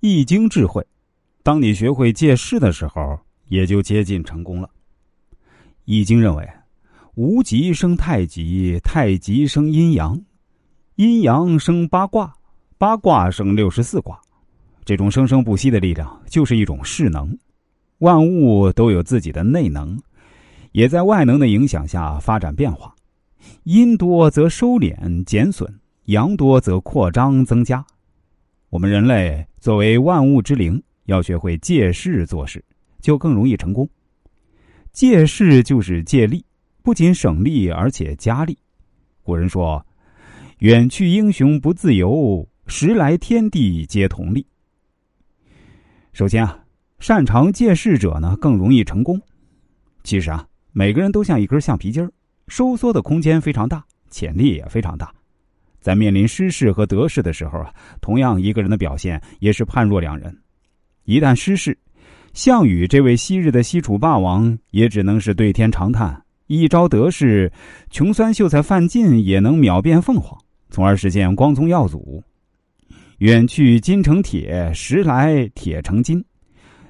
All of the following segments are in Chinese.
易经智慧，当你学会借势的时候，也就接近成功了。易经认为，无极生太极，太极生阴阳，阴阳生八卦，八卦生六十四卦。这种生生不息的力量，就是一种势能。万物都有自己的内能，也在外能的影响下发展变化。阴多则收敛减损，阳多则扩张增加。我们人类作为万物之灵，要学会借势做事，就更容易成功。借势就是借力，不仅省力，而且加力。古人说：“远去英雄不自由，时来天地皆同力。”首先啊，擅长借势者呢更容易成功。其实啊，每个人都像一根橡皮筋儿，收缩的空间非常大，潜力也非常大。在面临失势和得势的时候啊，同样一个人的表现也是判若两人。一旦失势，项羽这位昔日的西楚霸王也只能是对天长叹；一朝得势，穷酸秀才范进也能秒变凤凰，从而实现光宗耀祖。远去金成铁，时来铁成金。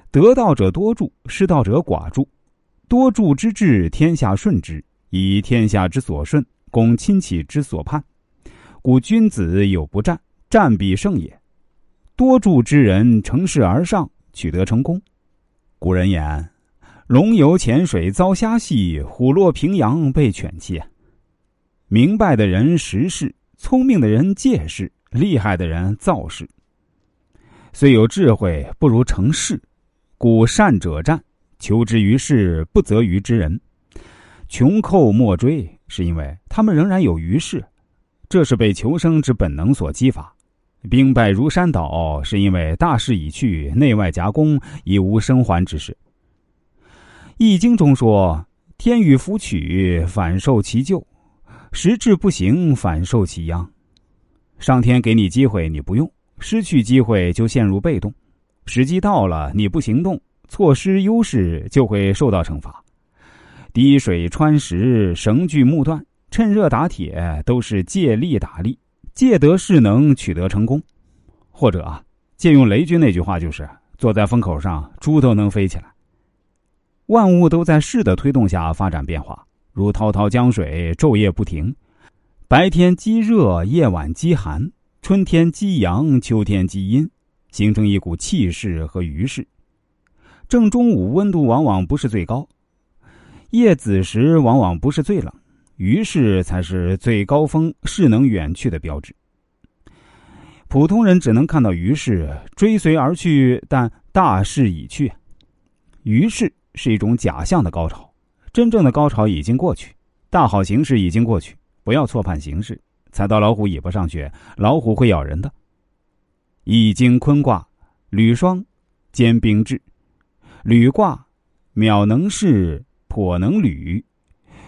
得道者多助，失道者寡助。多助之至，天下顺之；以天下之所顺，攻亲戚之所盼。故君子有不战，战必胜也。多助之人，乘势而上，取得成功。古人言：“龙游浅水遭虾戏，虎落平阳被犬欺。”明白的人识势，聪明的人借势。厉害的人造势，虽有智慧，不如成事。故善者战，求之于事，不责于之人。穷寇莫追，是因为他们仍然有余事，这是被求生之本能所激发。兵败如山倒，是因为大势已去，内外夹攻，已无生还之势。易经中说：“天与福取，反受其咎；时至不行，反受其殃。”上天给你机会，你不用；失去机会就陷入被动。时机到了，你不行动，错失优势就会受到惩罚。滴水穿石，绳锯木断，趁热打铁，都是借力打力，借得势能取得成功。或者啊，借用雷军那句话，就是坐在风口上，猪都能飞起来。万物都在势的推动下发展变化，如滔滔江水，昼夜不停。白天积热，夜晚积寒，春天积阳，秋天积阴，形成一股气势和余势。正中午温度往往不是最高，夜子时往往不是最冷，于是才是最高峰、势能远去的标志。普通人只能看到于是追随而去，但大势已去。余势是一种假象的高潮，真正的高潮已经过去，大好形势已经过去。不要错判形势，踩到老虎尾巴上去，老虎会咬人的。易经坤卦，履霜，兼兵制。履卦，渺能事，颇能履。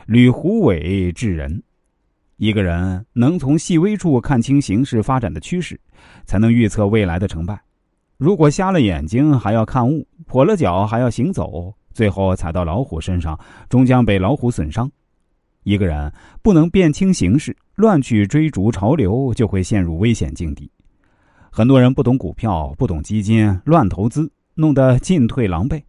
履虎尾治人。一个人能从细微处看清形势发展的趋势，才能预测未来的成败。如果瞎了眼睛还要看物，跛了脚还要行走，最后踩到老虎身上，终将被老虎损伤。一个人不能辨清形势，乱去追逐潮流，就会陷入危险境地。很多人不懂股票，不懂基金，乱投资，弄得进退狼狈。